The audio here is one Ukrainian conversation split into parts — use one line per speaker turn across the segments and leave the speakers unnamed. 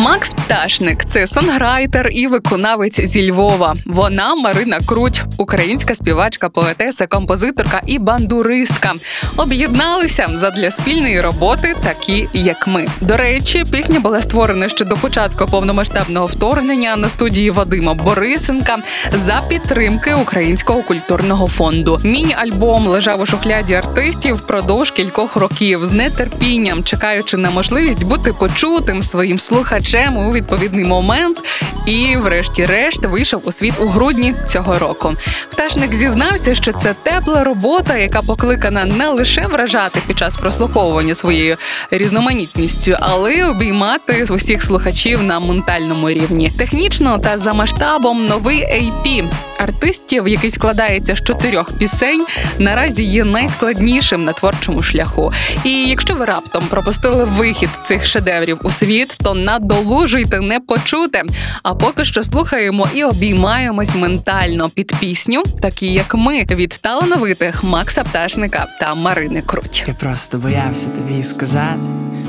Макс Пташник це сонграйтер і виконавець зі Львова. Вона Марина Круть, українська співачка, поетеса, композиторка і бандуристка. Об'єдналися задля спільної роботи, такі як ми. До речі, пісня була створена ще до початку повномасштабного вторгнення на студії Вадима Борисенка за підтримки Українського культурного фонду. Міні-альбом лежав у шухляді артистів впродовж кількох років з нетерпінням, чекаючи на можливість бути почутим своїм слухачем у відповідний момент. І, врешті-решт, вийшов у світ у грудні цього року. Пташник зізнався, що це тепла робота, яка покликана не лише вражати під час прослуховування своєю різноманітністю, але й обіймати усіх слухачів на ментальному рівні. Технічно та за масштабом новий AP артистів, який складається з чотирьох пісень, наразі є найскладнішим на творчому шляху. І якщо ви раптом пропустили вихід цих шедеврів у світ, то надолужуйте не почуте. А поки що слухаємо і обіймаємось ментально під пісню, такі як ми від талановитих Макса Пташника та Марини Круть.
Я просто боявся тобі сказати,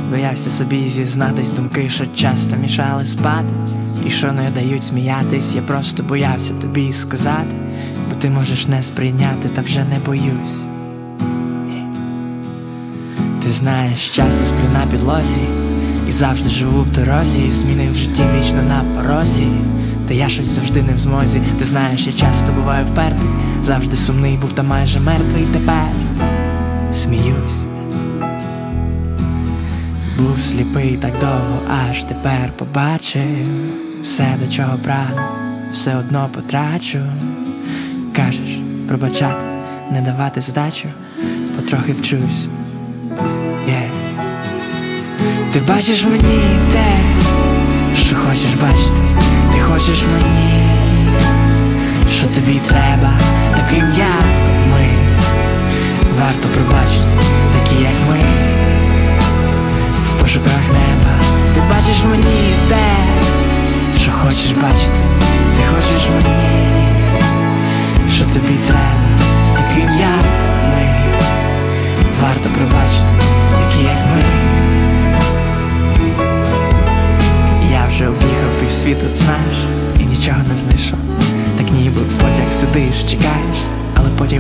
боявся собі зізнатись думки, що часто мішали спати, і що не дають сміятись, я просто боявся тобі сказати, бо ти можеш не сприйняти, та вже не боюсь. Ні. Ти знаєш, часто сплю на підлозі, і завжди живу в дорозі, змінив житті вічно на порозі. Та я щось завжди не в змозі. Ти знаєш, я часто буваю впертий, завжди сумний був та майже мертвий тепер сміюсь. Був сліпий так довго, аж тепер побачив все, до чого прагну, все одно потрачу. Кажеш, пробачати, не давати здачу, потрохи вчусь. Yeah. Ти бачиш мені те, що хочеш бачити, ти хочеш мені, що тобі треба, таким як ми. Варто пробачити, такі як ми в пошуках неба. Ти бачиш мені те, що хочеш бачити,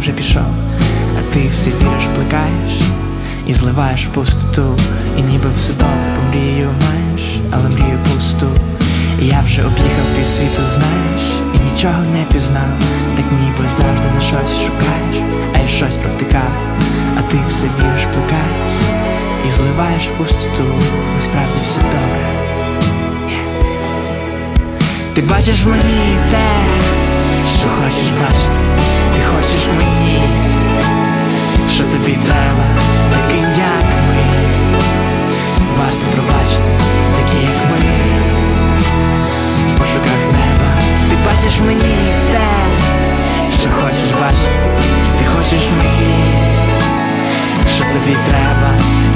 вже пішов, а ти все віриш, плекаєш і зливаєш пустоту, і ніби все добре, мрію маєш, але мрію пусту. І я вже об'їхав півсвіту, знаєш, і нічого не пізнав, так ніби завжди на щось шукаєш, а я щось провтикав, а ти все віриш, плекаєш і зливаєш пустоту, насправді все добре. Ти бачиш в мені те, що хочеш бачити,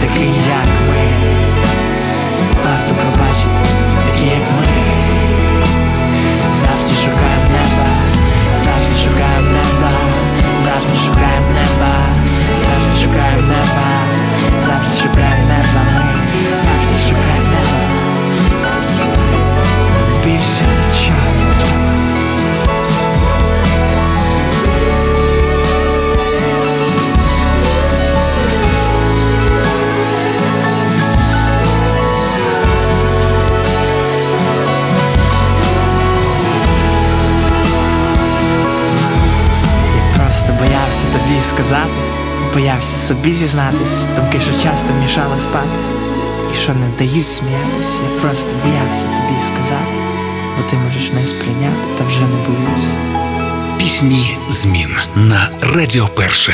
таким як ми. Сказати, боявся собі зізнатись, думки, що часто мішали спати, і що не дають сміятись. Я просто боявся тобі сказати, бо ти можеш не сприйняти, та вже не боюсь.
Пісні змін на Радіо Перше.